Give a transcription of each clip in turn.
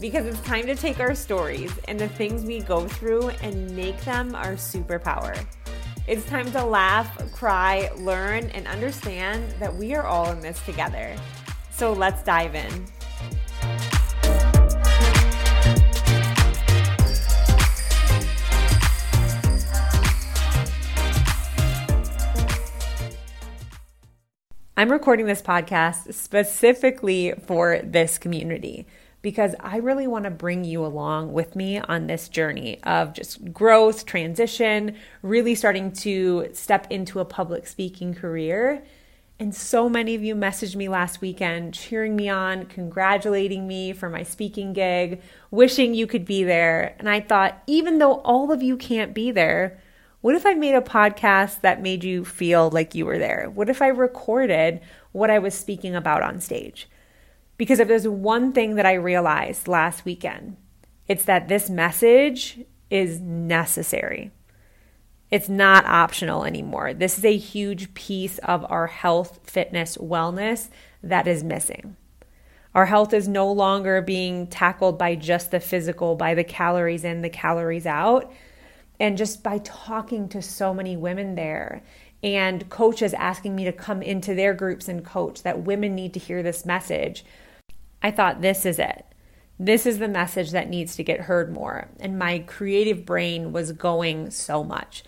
because it's time to take our stories and the things we go through and make them our superpower. It's time to laugh, cry, learn, and understand that we are all in this together. So let's dive in. I'm recording this podcast specifically for this community because I really want to bring you along with me on this journey of just growth, transition, really starting to step into a public speaking career. And so many of you messaged me last weekend, cheering me on, congratulating me for my speaking gig, wishing you could be there. And I thought, even though all of you can't be there, what if I made a podcast that made you feel like you were there? What if I recorded what I was speaking about on stage? Because if there's one thing that I realized last weekend, it's that this message is necessary. It's not optional anymore. This is a huge piece of our health, fitness, wellness that is missing. Our health is no longer being tackled by just the physical, by the calories in, the calories out and just by talking to so many women there and coaches asking me to come into their groups and coach that women need to hear this message, I thought, this is it. This is the message that needs to get heard more. And my creative brain was going so much.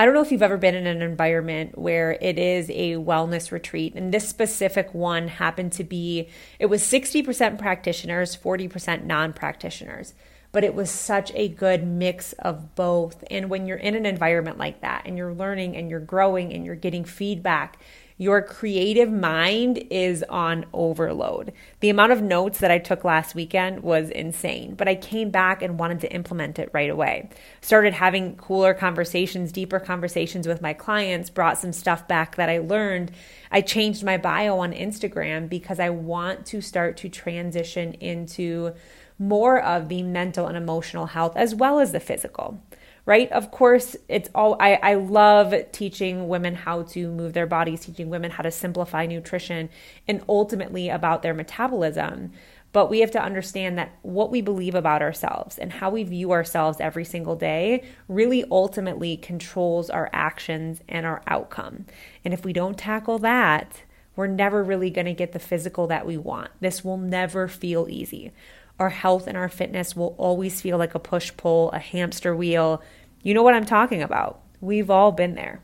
I don't know if you've ever been in an environment where it is a wellness retreat, and this specific one happened to be it was 60% practitioners, 40% non practitioners but it was such a good mix of both. And when you're in an environment like that and you're learning and you're growing and you're getting feedback, your creative mind is on overload. The amount of notes that I took last weekend was insane, but I came back and wanted to implement it right away. Started having cooler conversations, deeper conversations with my clients, brought some stuff back that I learned. I changed my bio on Instagram because I want to start to transition into more of the mental and emotional health as well as the physical right? Of course it's all I, I love teaching women how to move their bodies teaching women how to simplify nutrition and ultimately about their metabolism. But we have to understand that what we believe about ourselves and how we view ourselves every single day really ultimately controls our actions and our outcome. And if we don't tackle that we're never really going to get the physical that we want. This will never feel easy our health and our fitness will always feel like a push pull, a hamster wheel. You know what I'm talking about. We've all been there.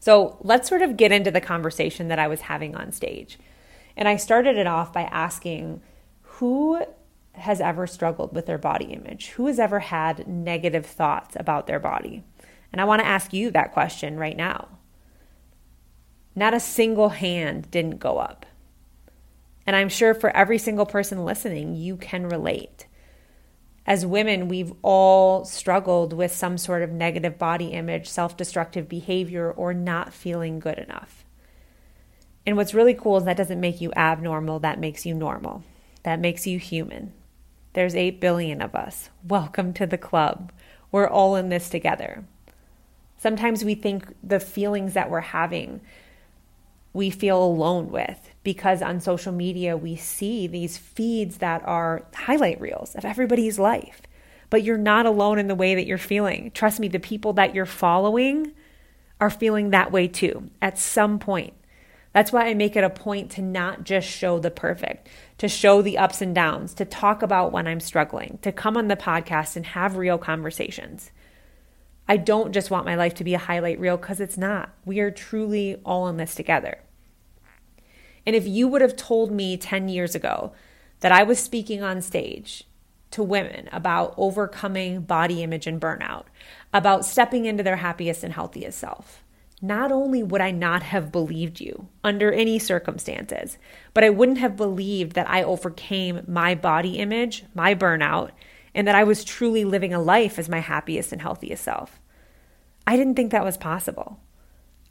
So let's sort of get into the conversation that I was having on stage. And I started it off by asking who has ever struggled with their body image? Who has ever had negative thoughts about their body? And I want to ask you that question right now. Not a single hand didn't go up. And I'm sure for every single person listening, you can relate. As women, we've all struggled with some sort of negative body image, self destructive behavior, or not feeling good enough. And what's really cool is that doesn't make you abnormal, that makes you normal. That makes you human. There's 8 billion of us. Welcome to the club. We're all in this together. Sometimes we think the feelings that we're having, we feel alone with because on social media we see these feeds that are highlight reels of everybody's life. But you're not alone in the way that you're feeling. Trust me, the people that you're following are feeling that way too at some point. That's why I make it a point to not just show the perfect, to show the ups and downs, to talk about when I'm struggling, to come on the podcast and have real conversations. I don't just want my life to be a highlight reel because it's not. We are truly all in this together. And if you would have told me 10 years ago that I was speaking on stage to women about overcoming body image and burnout, about stepping into their happiest and healthiest self, not only would I not have believed you under any circumstances, but I wouldn't have believed that I overcame my body image, my burnout, and that I was truly living a life as my happiest and healthiest self. I didn't think that was possible.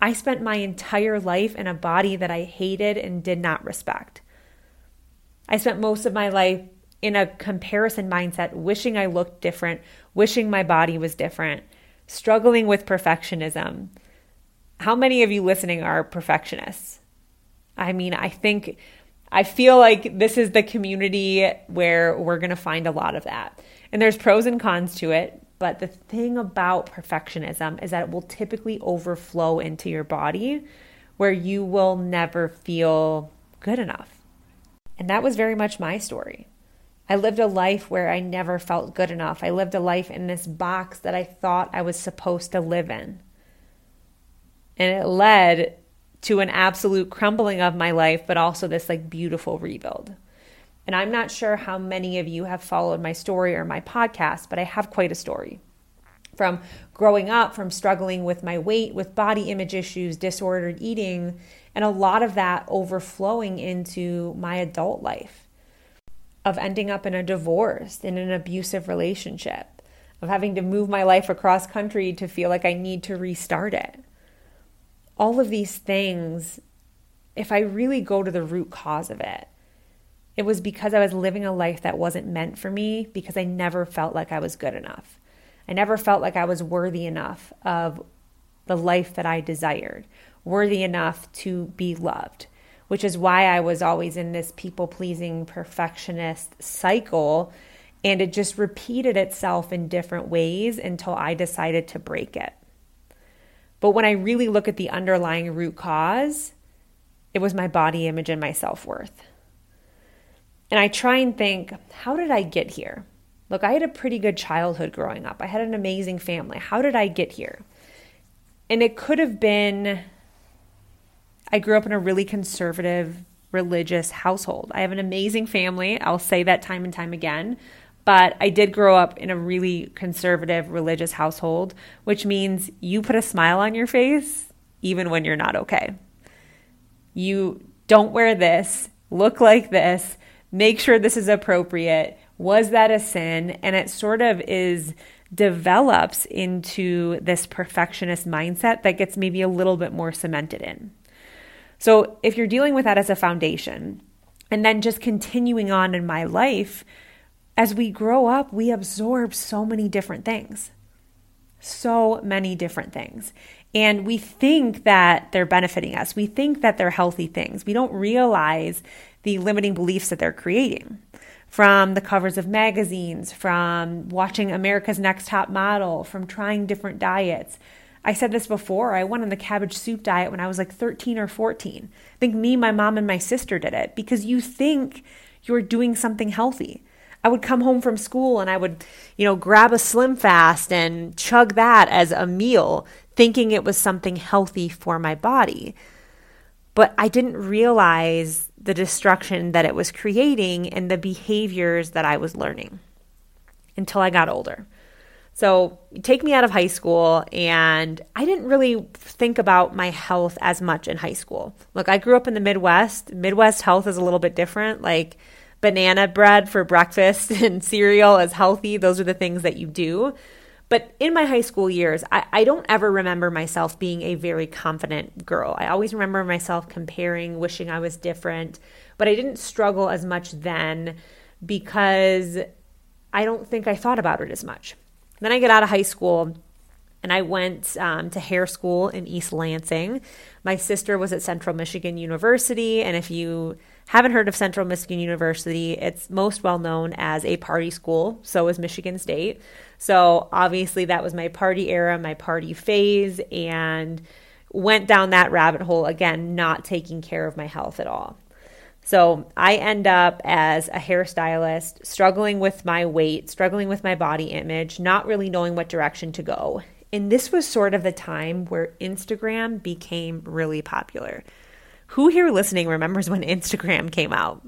I spent my entire life in a body that I hated and did not respect. I spent most of my life in a comparison mindset, wishing I looked different, wishing my body was different, struggling with perfectionism how many of you listening are perfectionists? I mean, I think, I feel like this is the community where we're going to find a lot of that. And there's pros and cons to it. But the thing about perfectionism is that it will typically overflow into your body where you will never feel good enough. And that was very much my story. I lived a life where I never felt good enough. I lived a life in this box that I thought I was supposed to live in. And it led to an absolute crumbling of my life, but also this like beautiful rebuild. And I'm not sure how many of you have followed my story or my podcast, but I have quite a story. From growing up, from struggling with my weight, with body image issues, disordered eating, and a lot of that overflowing into my adult life, of ending up in a divorce, in an abusive relationship, of having to move my life across country to feel like I need to restart it all of these things, if I really go to the root cause of it, it was because I was living a life that wasn't meant for me because I never felt like I was good enough. I never felt like I was worthy enough of the life that I desired, worthy enough to be loved, which is why I was always in this people pleasing perfectionist cycle. And it just repeated itself in different ways until I decided to break it. But when I really look at the underlying root cause, it was my body image and my self worth. And I try and think, how did I get here? Look, I had a pretty good childhood growing up. I had an amazing family. How did I get here? And it could have been I grew up in a really conservative religious household. I have an amazing family. I'll say that time and time again. But I did grow up in a really conservative religious household, which means you put a smile on your face even when you're not okay. You don't wear this, look like this, make sure this is appropriate. Was that a sin? And it sort of is develops into this perfectionist mindset that gets maybe a little bit more cemented in. So, if you're dealing with that as a foundation, and then just continuing on in my life, as we grow up, we absorb so many different things. So many different things. And we think that they're benefiting us. We think that they're healthy things. We don't realize the limiting beliefs that they're creating from the covers of magazines, from watching America's Next Top Model, from trying different diets. I said this before. I went on the cabbage soup diet when I was like 13 or 14. I think me, my mom, and my sister did it because you think you're doing something healthy. I would come home from school and I would, you know, grab a Slim Fast and chug that as a meal, thinking it was something healthy for my body. But I didn't realize the destruction that it was creating and the behaviors that I was learning until I got older. So, take me out of high school, and I didn't really think about my health as much in high school. Look, I grew up in the Midwest. Midwest health is a little bit different. Like, banana bread for breakfast and cereal is healthy. Those are the things that you do. But in my high school years, I, I, don't ever remember myself being a very confident girl. I always remember myself comparing, wishing I was different. But I didn't struggle as much then because I don't think I thought about it as much. Then I get out of high school and I went um, to hair school in East Lansing. My sister was at Central Michigan University. And if you haven't heard of Central Michigan University? It's most well known as a party school. So is Michigan State. So obviously, that was my party era, my party phase. And went down that rabbit hole again, not taking care of my health at all. So I end up as a hairstylist, struggling with my weight, struggling with my body image, not really knowing what direction to go. And this was sort of the time where Instagram became really popular. Who here listening remembers when Instagram came out?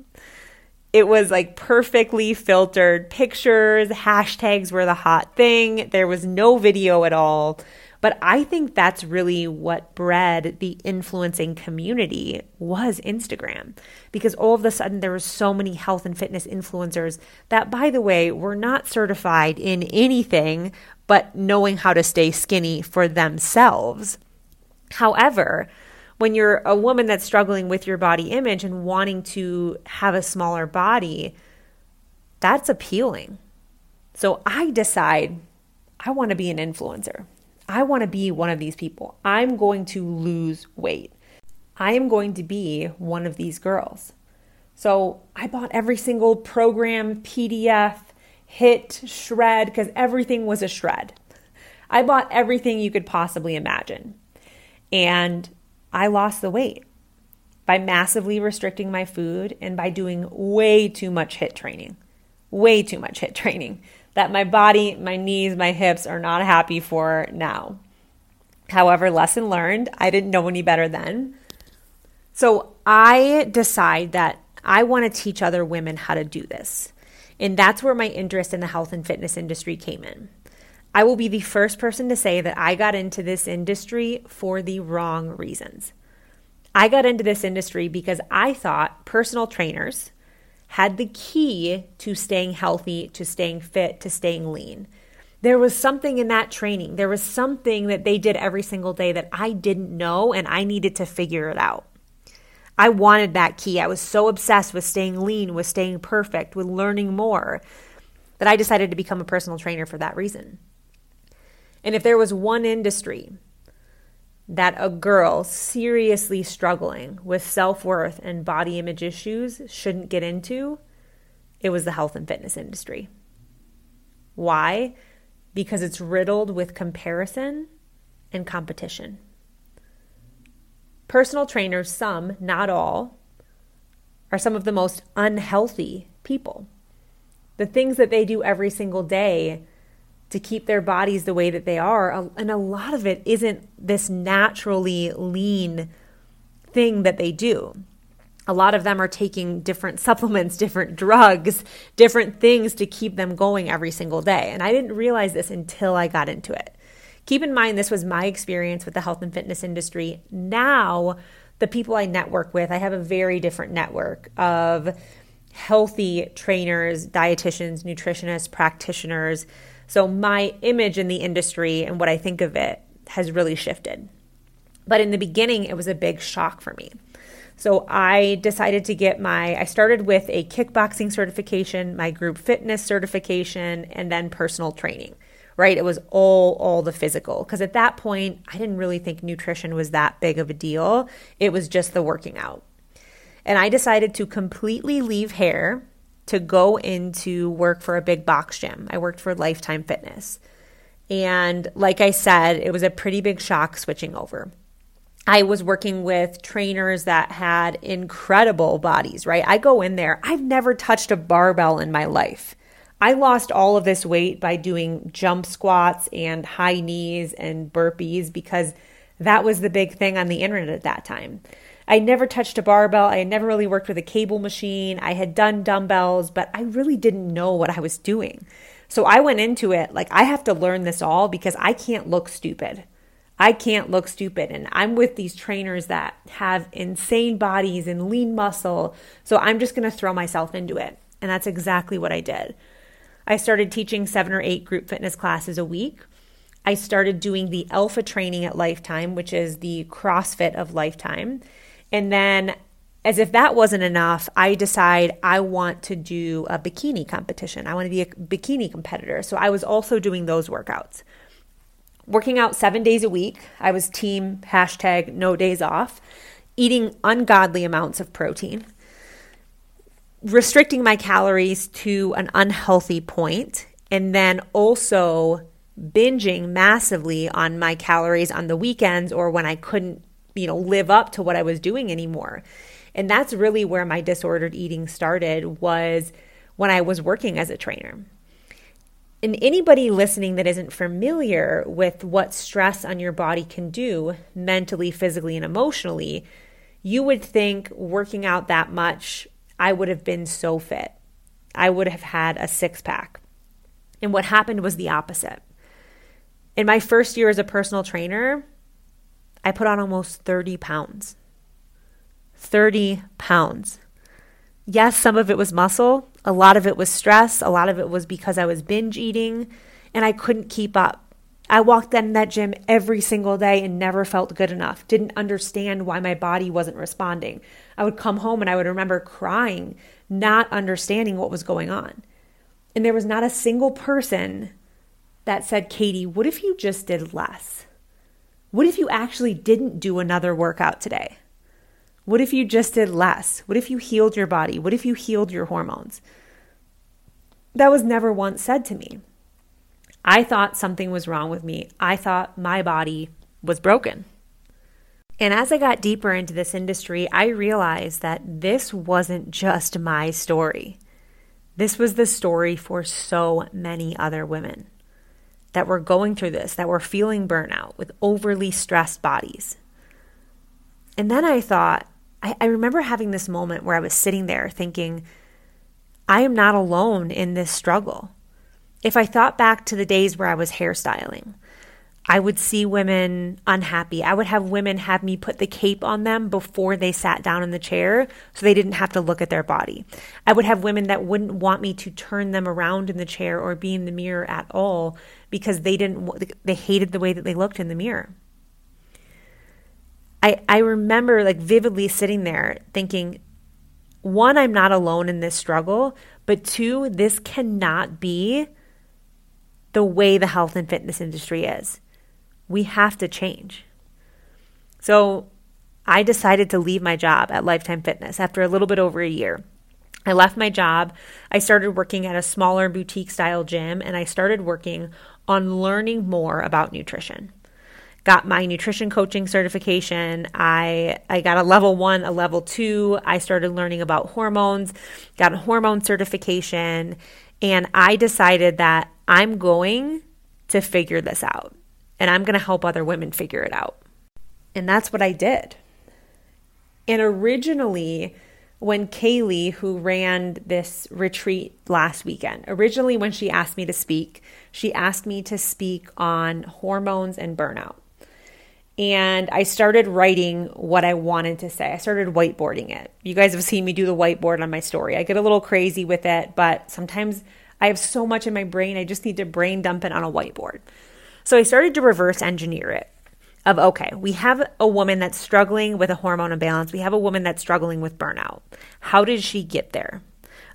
It was like perfectly filtered pictures, hashtags were the hot thing. There was no video at all. But I think that's really what bred the influencing community was Instagram. Because all of a sudden there were so many health and fitness influencers that, by the way, were not certified in anything but knowing how to stay skinny for themselves. However, when you're a woman that's struggling with your body image and wanting to have a smaller body, that's appealing. So I decide I want to be an influencer. I want to be one of these people. I'm going to lose weight. I am going to be one of these girls. So I bought every single program, PDF, HIIT, shred, because everything was a shred. I bought everything you could possibly imagine. And I lost the weight by massively restricting my food and by doing way too much HIIT training. Way too much HIIT training that my body, my knees, my hips are not happy for now. However, lesson learned, I didn't know any better then. So I decide that I want to teach other women how to do this. And that's where my interest in the health and fitness industry came in. I will be the first person to say that I got into this industry for the wrong reasons. I got into this industry because I thought personal trainers, had the key to staying healthy, to staying fit, to staying lean. There was something in that training. There was something that they did every single day that I didn't know and I needed to figure it out. I wanted that key. I was so obsessed with staying lean, with staying perfect, with learning more that I decided to become a personal trainer for that reason. And if there was one industry that a girl seriously struggling with self worth and body image issues shouldn't get into, it was the health and fitness industry. Why? Because it's riddled with comparison and competition. Personal trainers, some, not all, are some of the most unhealthy people. The things that they do every single day to keep their bodies the way that they are. And a lot of it isn't this naturally lean thing that they do. A lot of them are taking different supplements, different drugs, different things to keep them going every single day. And I didn't realize this until I got into it. Keep in mind, this was my experience with the health and fitness industry. Now, the people I network with, I have a very different network of healthy trainers, dietitians, nutritionists, practitioners so my image in the industry and what I think of it has really shifted. But in the beginning, it was a big shock for me. So I decided to get my, I started with a kickboxing certification, my group fitness certification, and then personal training, right? It was all, all the physical. Because at that point, I didn't really think nutrition was that big of a deal. It was just the working out. And I decided to completely leave hair to go into work for a big box gym. I worked for Lifetime Fitness. And like I said, it was a pretty big shock switching over. I was working with trainers that had incredible bodies, right? I go in there, I've never touched a barbell in my life. I lost all of this weight by doing jump squats and high knees and burpees because that was the big thing on the internet at that time. I never touched a barbell. I had never really worked with a cable machine. I had done dumbbells, but I really didn't know what I was doing. So I went into it like I have to learn this all because I can't look stupid. I can't look stupid. And I'm with these trainers that have insane bodies and lean muscle. So I'm just going to throw myself into it. And that's exactly what I did. I started teaching seven or eight group fitness classes a week. I started doing the alpha training at Lifetime, which is the CrossFit of Lifetime. And then, as if that wasn't enough, I decide I want to do a bikini competition. I want to be a bikini competitor. So I was also doing those workouts. Working out seven days a week. I was team hashtag no days off, eating ungodly amounts of protein, restricting my calories to an unhealthy point, and then also binging massively on my calories on the weekends or when I couldn't, you know, live up to what I was doing anymore. And that's really where my disordered eating started was when I was working as a trainer. And anybody listening that isn't familiar with what stress on your body can do mentally, physically, and emotionally, you would think working out that much, I would have been so fit. I would have had a six pack. And what happened was the opposite. In my first year as a personal trainer, I put on almost 30 pounds. 30 pounds. Yes, some of it was muscle, a lot of it was stress, a lot of it was because I was binge eating and I couldn't keep up. I walked in that gym every single day and never felt good enough. Didn't understand why my body wasn't responding. I would come home and I would remember crying, not understanding what was going on. And there was not a single person that said, Katie, what if you just did less? What if you actually didn't do another workout today? What if you just did less? What if you healed your body? What if you healed your hormones? That was never once said to me. I thought something was wrong with me. I thought my body was broken. And as I got deeper into this industry, I realized that this wasn't just my story. This was the story for so many other women that we're going through this, that we're feeling burnout with overly stressed bodies. And then I thought, I, I remember having this moment where I was sitting there thinking, I am not alone in this struggle. If I thought back to the days where I was hairstyling, I would see women unhappy. I would have women have me put the cape on them before they sat down in the chair so they didn't have to look at their body. I would have women that wouldn't want me to turn them around in the chair or be in the mirror at all because they didn't they hated the way that they looked in the mirror. I, I remember like vividly sitting there thinking, one, I'm not alone in this struggle, but two, this cannot be the way the health and fitness industry is. We have to change. So I decided to leave my job at Lifetime Fitness after a little bit over a year. I left my job. I started working at a smaller boutique style gym and I started working on learning more about nutrition got my nutrition coaching certification. I I got a level 1, a level 2. I started learning about hormones, got a hormone certification, and I decided that I'm going to figure this out and I'm going to help other women figure it out. And that's what I did. And originally, when Kaylee, who ran this retreat last weekend, originally when she asked me to speak, she asked me to speak on hormones and burnout and I started writing what I wanted to say. I started whiteboarding it. You guys have seen me do the whiteboard on my story. I get a little crazy with it, but sometimes I have so much in my brain, I just need to brain dump it on a whiteboard. So I started to reverse engineer it of okay, we have a woman that's struggling with a hormone imbalance. We have a woman that's struggling with burnout. How did she get there?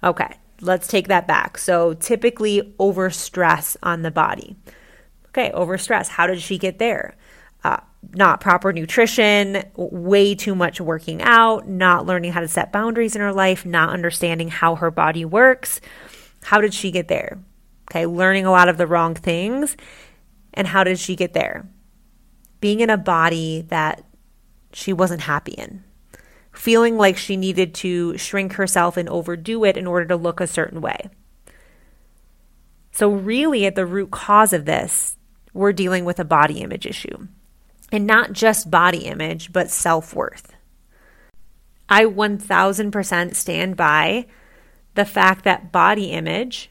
Okay, let's take that back. So typically overstress on the body. Okay, overstress. How did she get there? Uh, not proper nutrition, way too much working out, not learning how to set boundaries in her life, not understanding how her body works. How did she get there? Okay, learning a lot of the wrong things. And how did she get there? Being in a body that she wasn't happy in, feeling like she needed to shrink herself and overdo it in order to look a certain way. So, really, at the root cause of this, we're dealing with a body image issue and not just body image, but self worth. I 1000% stand by the fact that body image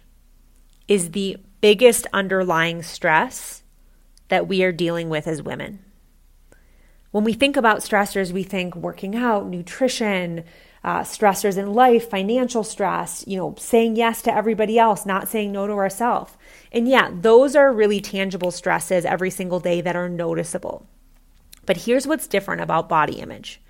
is the biggest underlying stress that we are dealing with as women. When we think about stressors, we think working out, nutrition, uh, stressors in life, financial stress, you know, saying yes to everybody else, not saying no to ourselves. And yeah, those are really tangible stresses every single day that are noticeable. But here's what's different about body image.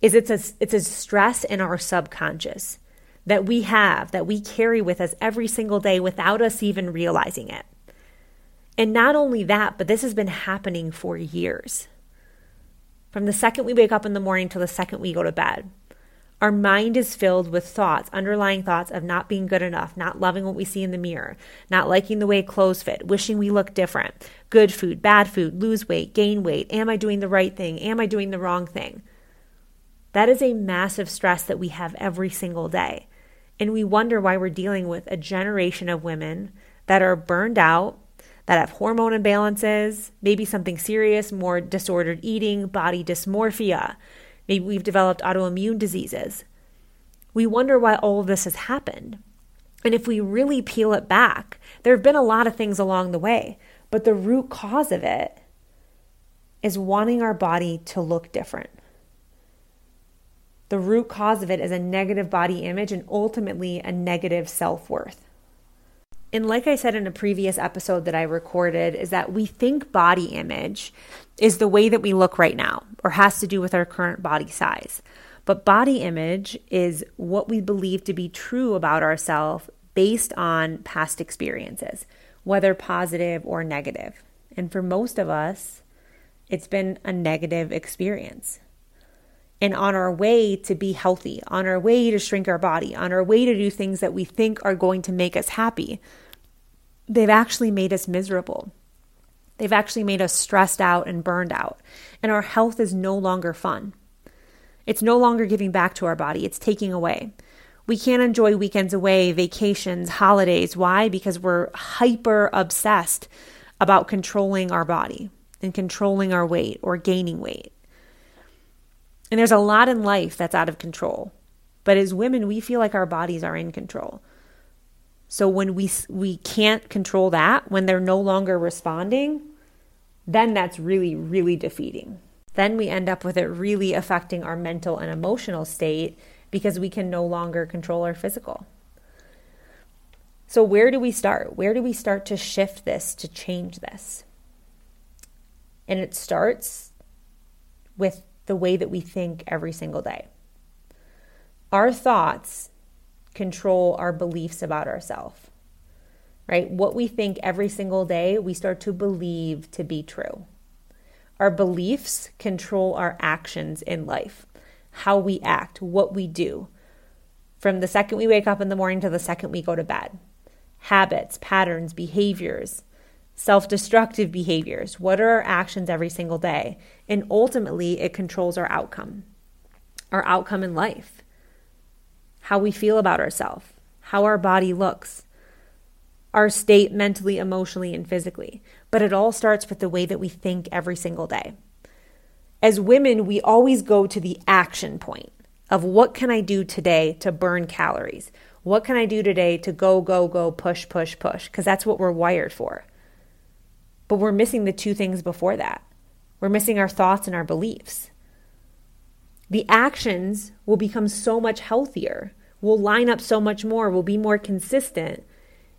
Is it's a it's a stress in our subconscious that we have that we carry with us every single day without us even realizing it. And not only that, but this has been happening for years. From the second we wake up in the morning till the second we go to bed, Our mind is filled with thoughts, underlying thoughts of not being good enough, not loving what we see in the mirror, not liking the way clothes fit, wishing we look different, good food, bad food, lose weight, gain weight, am I doing the right thing, am I doing the wrong thing? That is a massive stress that we have every single day. And we wonder why we're dealing with a generation of women that are burned out, that have hormone imbalances, maybe something serious, more disordered eating, body dysmorphia, Maybe we've developed autoimmune diseases. We wonder why all of this has happened. And if we really peel it back, there have been a lot of things along the way, but the root cause of it is wanting our body to look different. The root cause of it is a negative body image and ultimately a negative self worth. And like I said in a previous episode that I recorded, is that we think body image is the way that we look right now or has to do with our current body size. But body image is what we believe to be true about ourselves based on past experiences, whether positive or negative. And for most of us, it's been a negative experience. And on our way to be healthy, on our way to shrink our body, on our way to do things that we think are going to make us happy, they've actually made us miserable. They've actually made us stressed out and burned out. And our health is no longer fun. It's no longer giving back to our body, it's taking away. We can't enjoy weekends away, vacations, holidays. Why? Because we're hyper obsessed about controlling our body and controlling our weight or gaining weight. And there's a lot in life that's out of control. But as women, we feel like our bodies are in control. So when we we can't control that, when they're no longer responding, then that's really really defeating. Then we end up with it really affecting our mental and emotional state because we can no longer control our physical. So where do we start? Where do we start to shift this to change this? And it starts with the way that we think every single day. Our thoughts control our beliefs about ourselves, right? What we think every single day, we start to believe to be true. Our beliefs control our actions in life, how we act, what we do, from the second we wake up in the morning to the second we go to bed. Habits, patterns, behaviors, self destructive behaviors. What are our actions every single day? And ultimately, it controls our outcome, our outcome in life how we feel about ourselves, how our body looks, our state mentally, emotionally, and physically. But it all starts with the way that we think every single day. As women, we always go to the action point of what can I do today to burn calories? What can I do today to go, go, go, push, push, push? Because that's what we're wired for. But we're missing the two things before that. We're missing our thoughts and our beliefs. The actions will become so much healthier We'll line up so much more, we'll be more consistent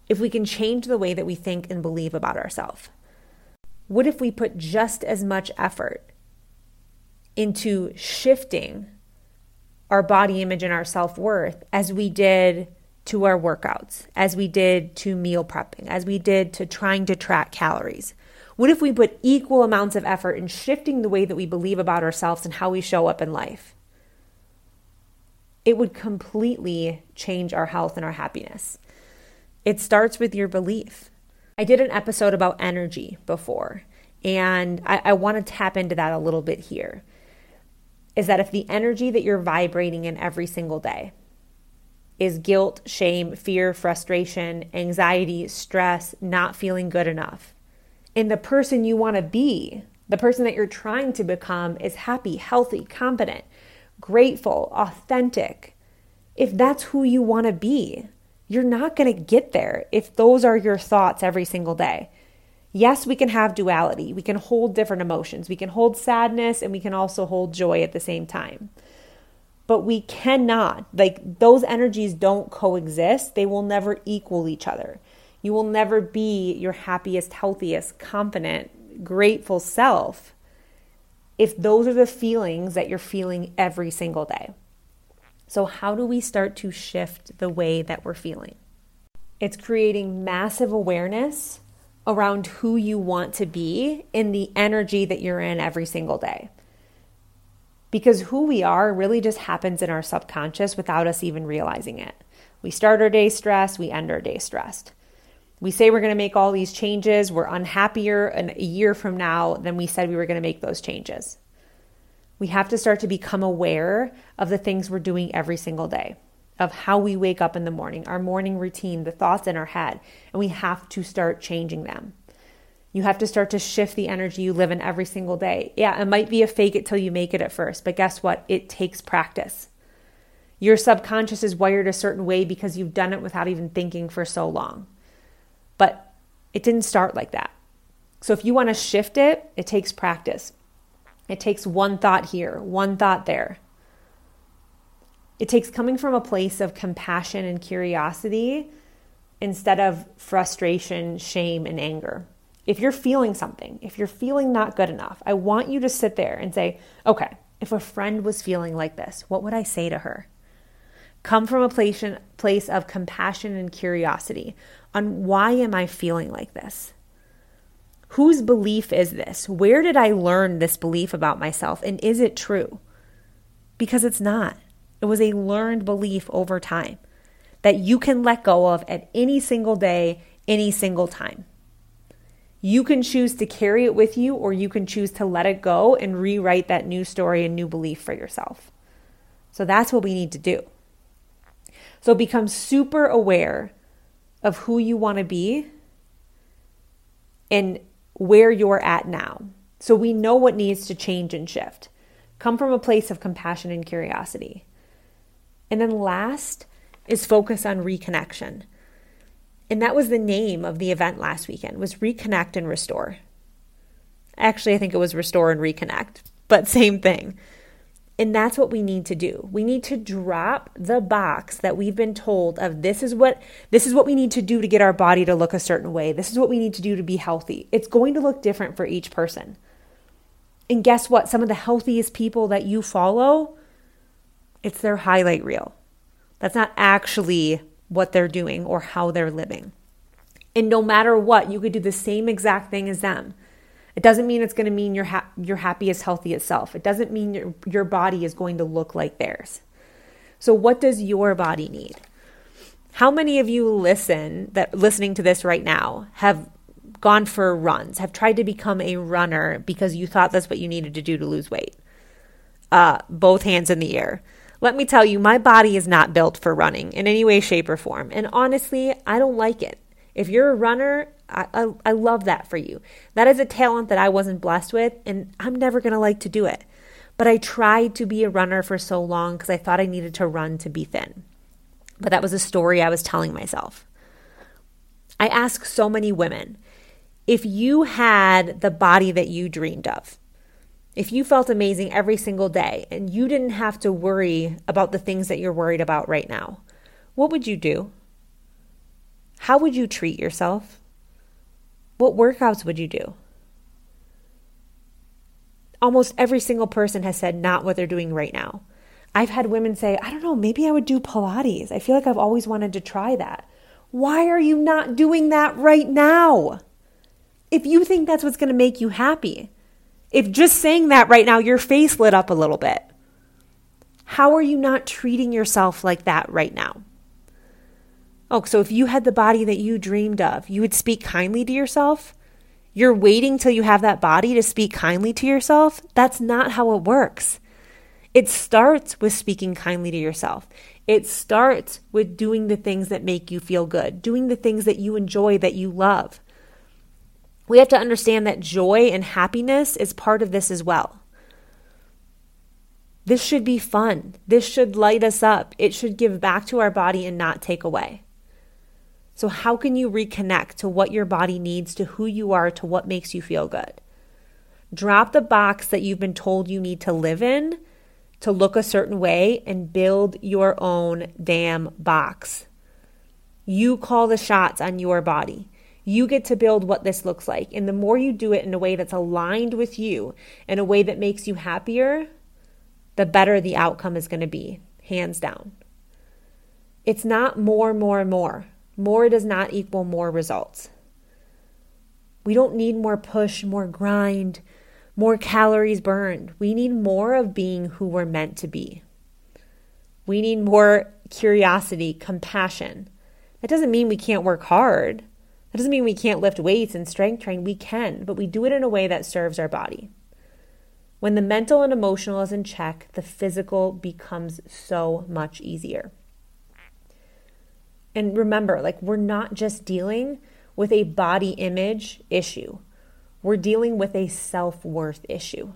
if we can change the way that we think and believe about ourselves. What if we put just as much effort into shifting our body image and our self worth as we did to our workouts, as we did to meal prepping, as we did to trying to track calories? What if we put equal amounts of effort in shifting the way that we believe about ourselves and how we show up in life? it would completely change our health and our happiness. It starts with your belief. I did an episode about energy before, and I, I want to tap into that a little bit here. Is that if the energy that you're vibrating in every single day is guilt, shame, fear, frustration, anxiety, stress, not feeling good enough, and the person you want to be, the person that you're trying to become, is happy, healthy, competent, grateful, authentic, if that's who you want to be, you're not going to get there if those are your thoughts every single day. Yes, we can have duality. We can hold different emotions. We can hold sadness and we can also hold joy at the same time. But we cannot, like, those energies don't coexist. They will never equal each other. You will never be your happiest, healthiest, confident, grateful self if those are the feelings that you're feeling every single day. So, how do we start to shift the way that we're feeling? It's creating massive awareness around who you want to be in the energy that you're in every single day. Because who we are really just happens in our subconscious without us even realizing it. We start our day stressed, we end our day stressed. We say we're going to make all these changes, we're unhappier a year from now than we said we were going to make those changes. We have to start to become aware of the things we're doing every single day, of how we wake up in the morning, our morning routine, the thoughts in our head, and we have to start changing them. You have to start to shift the energy you live in every single day. Yeah, it might be a fake it till you make it at first, but guess what? It takes practice. Your subconscious is wired a certain way because you've done it without even thinking for so long. But it didn't start like that. So if you want to shift it, it takes practice. It takes one thought here, one thought there. It takes coming from a place of compassion and curiosity instead of frustration, shame, and anger if you're feeling something, if you're feeling not good enough, I want you to sit there and say, okay, if a friend was feeling like this, what would I say to her? Come from a place, place of compassion and curiosity on why am I feeling like this? Whose belief is this? Where did I learn this belief about myself? And is it true? Because it's not. It was a learned belief over time that you can let go of at any single day, any single time. You can choose to carry it with you, or you can choose to let it go and rewrite that new story and new belief for yourself. So that's what we need to do. So become super aware of who you want to be and where you're at now. So we know what needs to change and shift. Come from a place of compassion and curiosity. And then last is focus on reconnection. And that was the name of the event last weekend was Reconnect and Restore. Actually, I think it was Restore and Reconnect, but same thing. And that's what we need to do. We need to drop the box that we've been told of this is what this is what we need to do to get our body to look a certain way. This is what we need to do to be healthy. It's going to look different for each person. And guess what? Some of the healthiest people that you follow, it's their highlight reel. That's not actually what they're doing or how they're living. And no matter what, you could do the same exact thing as them. It doesn't mean it's going to mean you're, ha- you're happy as healthy itself. It doesn't mean your, your body is going to look like theirs. So, what does your body need? How many of you listen that listening to this right now have gone for runs, have tried to become a runner because you thought that's what you needed to do to lose weight? Uh, both hands in the air. Let me tell you, my body is not built for running in any way, shape, or form. And honestly, I don't like it. If you're a runner, I, I, I love that for you. That is a talent that I wasn't blessed with, and I'm never going to like to do it. But I tried to be a runner for so long because I thought I needed to run to be thin. But that was a story I was telling myself. I ask so many women if you had the body that you dreamed of, if you felt amazing every single day and you didn't have to worry about the things that you're worried about right now, what would you do? How would you treat yourself? What workouts would you do? Almost every single person has said not what they're doing right now. I've had women say, I don't know, maybe I would do Pilates. I feel like I've always wanted to try that. Why are you not doing that right now? If you think that's what's going to make you happy, if just saying that right now, your face lit up a little bit, how are you not treating yourself like that right now? Oh, so if you had the body that you dreamed of, you would speak kindly to yourself? You're waiting till you have that body to speak kindly to yourself? That's not how it works. It starts with speaking kindly to yourself. It starts with doing the things that make you feel good, doing the things that you enjoy, that you love we have to understand that joy and happiness is part of this as well. This should be fun. This should light us up. It should give back to our body and not take away. So, how can you reconnect to what your body needs, to who you are, to what makes you feel good? Drop the box that you've been told you need to live in to look a certain way and build your own damn box. You call the shots on your body. You get to build what this looks like. And the more you do it in a way that's aligned with you, in a way that makes you happier, the better the outcome is going to be, hands down. It's not more, more, more. More does not equal more results. We don't need more push, more grind, more calories burned. We need more of being who we're meant to be. We need more curiosity, compassion. That doesn't mean we can't work hard. That doesn't mean we can't lift weights and strength train. We can, but we do it in a way that serves our body. When the mental and emotional is in check, the physical becomes so much easier. And remember, like, we're not just dealing with a body image issue we're dealing with a self worth issue.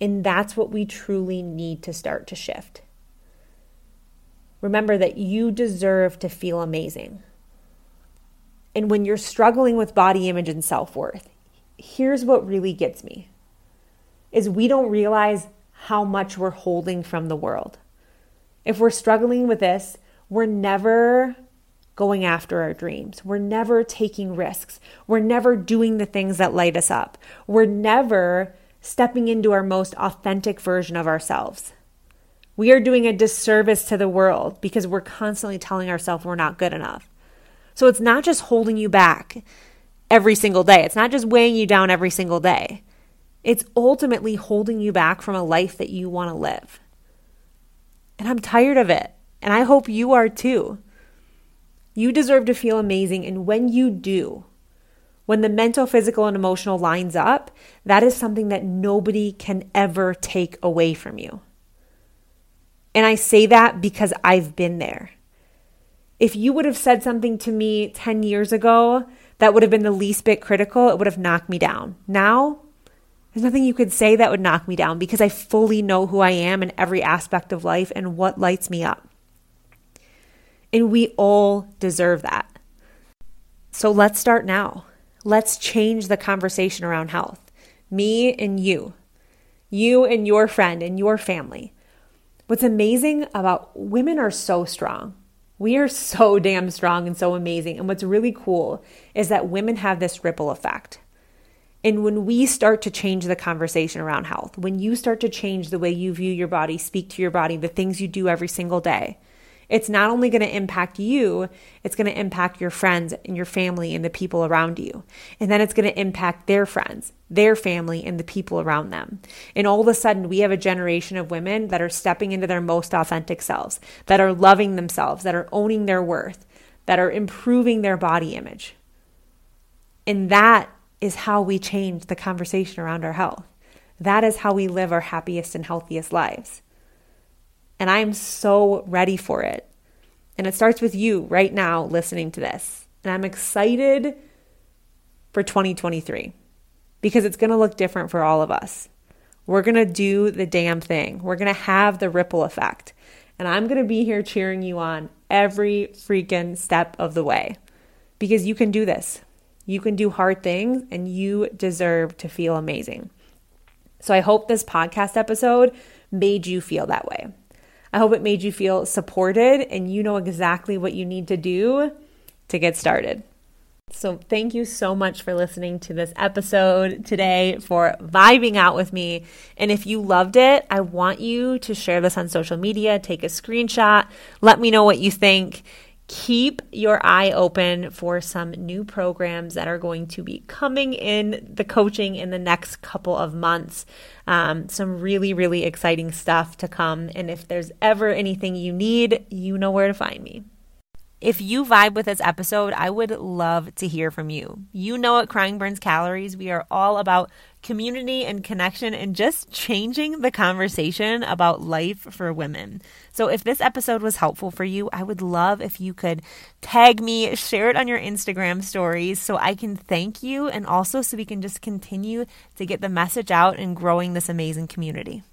And that's what we truly need to start to shift. Remember that you deserve to feel amazing. And when you're struggling with body image and self worth, here's what really gets me is we don't realize how much we're holding from the world. If we're struggling with this, we're never going after our dreams. We're never taking risks. We're never doing the things that light us up. We're never stepping into our most authentic version of ourselves. We are doing a disservice to the world because we're constantly telling ourselves we're not good enough. So it's not just holding you back every single day, it's not just weighing you down every single day. It's ultimately holding you back from a life that you want to live. And I'm tired of it. And I hope you are too. You deserve to feel amazing. And when you do, when the mental, physical, and emotional lines up, that is something that nobody can ever take away from you. And I say that because I've been there. If you would have said something to me 10 years ago that would have been the least bit critical, it would have knocked me down. Now, there's nothing you could say that would knock me down because I fully know who I am in every aspect of life and what lights me up. And we all deserve that. So let's start now. Let's change the conversation around health. Me and you, you and your friend and your family. What's amazing about women are so strong. We are so damn strong and so amazing. And what's really cool is that women have this ripple effect. And when we start to change the conversation around health, when you start to change the way you view your body, speak to your body, the things you do every single day, it's not only going to impact you, it's going to impact your friends and your family and the people around you. And then it's going to impact their friends, their family, and the people around them. And all of a sudden, we have a generation of women that are stepping into their most authentic selves, that are loving themselves, that are owning their worth, that are improving their body image. And that is how we change the conversation around our health. That is how we live our happiest and healthiest lives. And I am so ready for it. And it starts with you right now listening to this. And I'm excited for 2023 because it's going to look different for all of us. We're going to do the damn thing. We're going to have the ripple effect. And I'm going to be here cheering you on every freaking step of the way because you can do this. You can do hard things and you deserve to feel amazing. So I hope this podcast episode made you feel that way. I hope it made you feel supported and you know exactly what you need to do to get started. So, thank you so much for listening to this episode today, for vibing out with me. And if you loved it, I want you to share this on social media, take a screenshot, let me know what you think keep your eye open for some new programs that are going to be coming in the coaching in the next couple of months. Um, some really, really exciting stuff to come. And if there's ever anything you need, you know where to find me. If you vibe with this episode, I would love to hear from you. You know at Crying Burns Calories, we are all about community and connection and just changing the conversation about life for women. So if this episode was helpful for you, I would love if you could tag me, share it on your Instagram stories so I can thank you and also so we can just continue to get the message out and growing this amazing community.